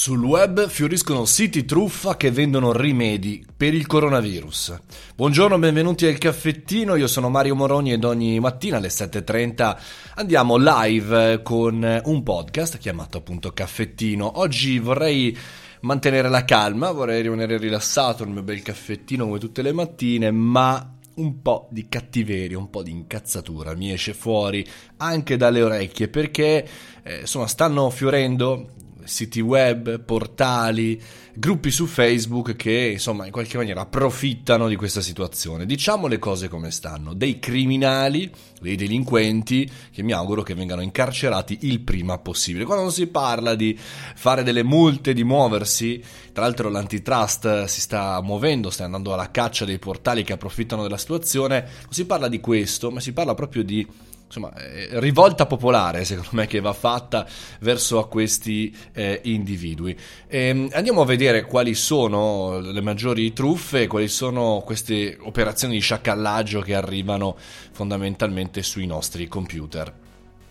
Sul web fioriscono siti truffa che vendono rimedi per il coronavirus. Buongiorno, benvenuti al caffettino, io sono Mario Moroni ed ogni mattina alle 7.30 andiamo live con un podcast chiamato appunto Caffettino. Oggi vorrei mantenere la calma, vorrei rimanere rilassato nel mio bel caffettino come tutte le mattine, ma un po' di cattiveria, un po' di incazzatura mi esce fuori anche dalle orecchie perché eh, insomma stanno fiorendo siti web, portali, gruppi su Facebook che insomma in qualche maniera approfittano di questa situazione. Diciamo le cose come stanno, dei criminali, dei delinquenti che mi auguro che vengano incarcerati il prima possibile. Quando si parla di fare delle multe, di muoversi, tra l'altro l'antitrust si sta muovendo, sta andando alla caccia dei portali che approfittano della situazione, non si parla di questo, ma si parla proprio di insomma, eh, rivolta popolare, secondo me, che va fatta verso a questi eh, individui. E, ehm, andiamo a vedere quali sono le maggiori truffe, quali sono queste operazioni di sciacallaggio che arrivano fondamentalmente sui nostri computer.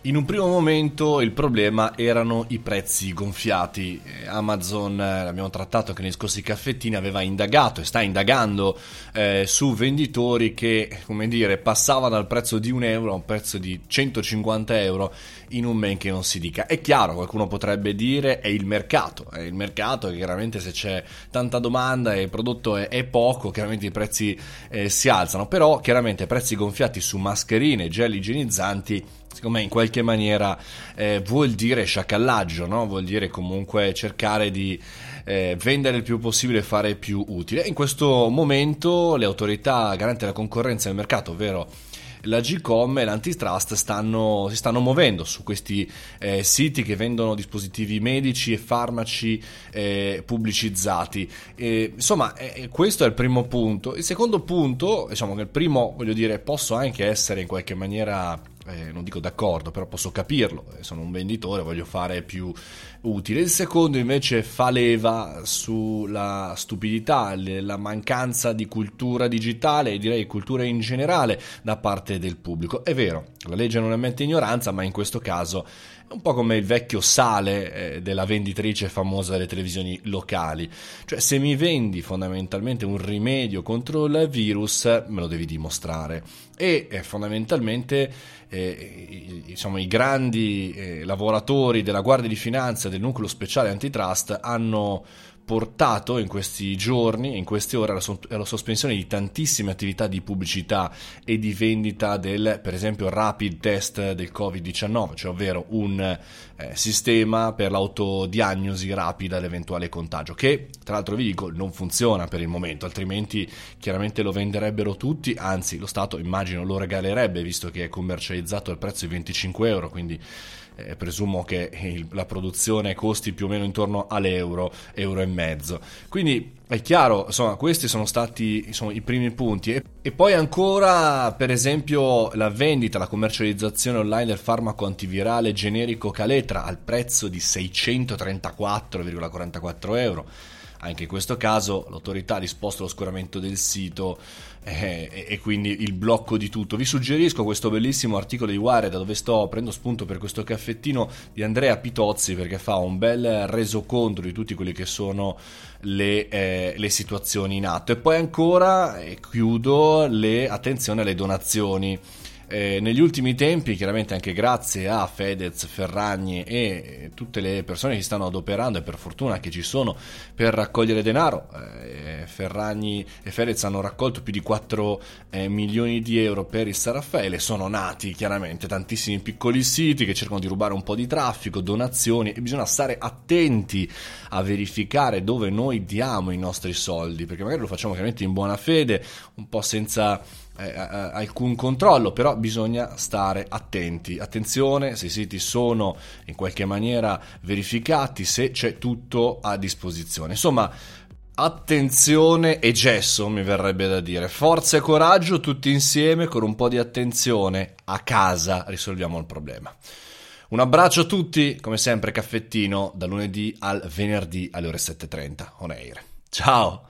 In un primo momento il problema erano i prezzi gonfiati. Eh, Amazon, eh, l'abbiamo trattato anche nei scorsi caffettini, aveva indagato e sta indagando eh, su venditori che, come dire, passavano dal prezzo di un euro a un prezzo di 150 euro in un men che non si dica. È chiaro, qualcuno potrebbe dire è il mercato, è il mercato che chiaramente se c'è tanta domanda e il prodotto è, è poco, chiaramente i prezzi eh, si alzano, però chiaramente prezzi gonfiati su mascherine, gel igienizzanti secondo me in qualche maniera eh, vuol dire sciacallaggio, no? vuol dire comunque cercare di eh, vendere il più possibile e fare più utile. In questo momento le autorità garanti della concorrenza del mercato, ovvero la GCOM e l'antitrust stanno, si stanno muovendo su questi eh, siti che vendono dispositivi medici e farmaci eh, pubblicizzati. E, insomma, eh, questo è il primo punto. Il secondo punto, diciamo che il primo, voglio dire, posso anche essere in qualche maniera eh, non dico d'accordo, però posso capirlo, eh, sono un venditore, voglio fare più utile. Il secondo invece fa leva sulla stupidità, la mancanza di cultura digitale e direi cultura in generale da parte del pubblico. È vero, la legge non ammette ignoranza, ma in questo caso è un po' come il vecchio sale eh, della venditrice famosa delle televisioni locali. Cioè, se mi vendi fondamentalmente un rimedio contro il virus, me lo devi dimostrare. E eh, fondamentalmente eh, insomma, i grandi eh, lavoratori della Guardia di Finanza del nucleo speciale antitrust hanno portato in questi giorni, in queste ore, alla, so- alla, sospensione di tantissime attività di pubblicità e di vendita del, per esempio, rapid test del Covid-19, cioè ovvero un eh, sistema per l'autodiagnosi rapida dell'eventuale contagio, che tra l'altro vi dico non funziona per il momento, altrimenti chiaramente lo venderebbero tutti, anzi lo Stato immagino lo regalerebbe visto che è commercializzato al prezzo di 25 euro, quindi eh, presumo che il, la produzione costi più o meno intorno all'euro, euro e mezzo. Quindi è chiaro, insomma, questi sono stati insomma, i primi punti. E, e, poi ancora, per esempio, la vendita, la commercializzazione online del farmaco antivirale generico Caletra al prezzo di 634,44 euro anche in questo caso l'autorità ha disposto l'oscuramento del sito eh, e quindi il blocco di tutto. Vi suggerisco questo bellissimo articolo di Wired da dove sto prendo spunto per questo caffettino di Andrea Pitozzi perché fa un bel resoconto di tutte quelle che sono le, eh, le situazioni in atto. E poi ancora, e chiudo, le, attenzione alle donazioni. Eh, negli ultimi tempi, chiaramente anche grazie a Fedez, Ferragni e tutte le persone che stanno adoperando e per fortuna che ci sono per raccogliere denaro, eh, Ferragni e Fedez hanno raccolto più di 4 eh, milioni di euro per il San sono nati chiaramente tantissimi piccoli siti che cercano di rubare un po' di traffico, donazioni e bisogna stare attenti a verificare dove noi diamo i nostri soldi, perché magari lo facciamo chiaramente in buona fede, un po' senza eh, alcun controllo, però bisogna stare attenti. Attenzione se i siti sono in qualche maniera verificati, se c'è tutto a disposizione. Insomma, attenzione e gesso mi verrebbe da dire. Forza e coraggio tutti insieme con un po' di attenzione a casa risolviamo il problema. Un abbraccio a tutti, come sempre caffettino, da lunedì al venerdì alle ore 7.30 on air. Ciao!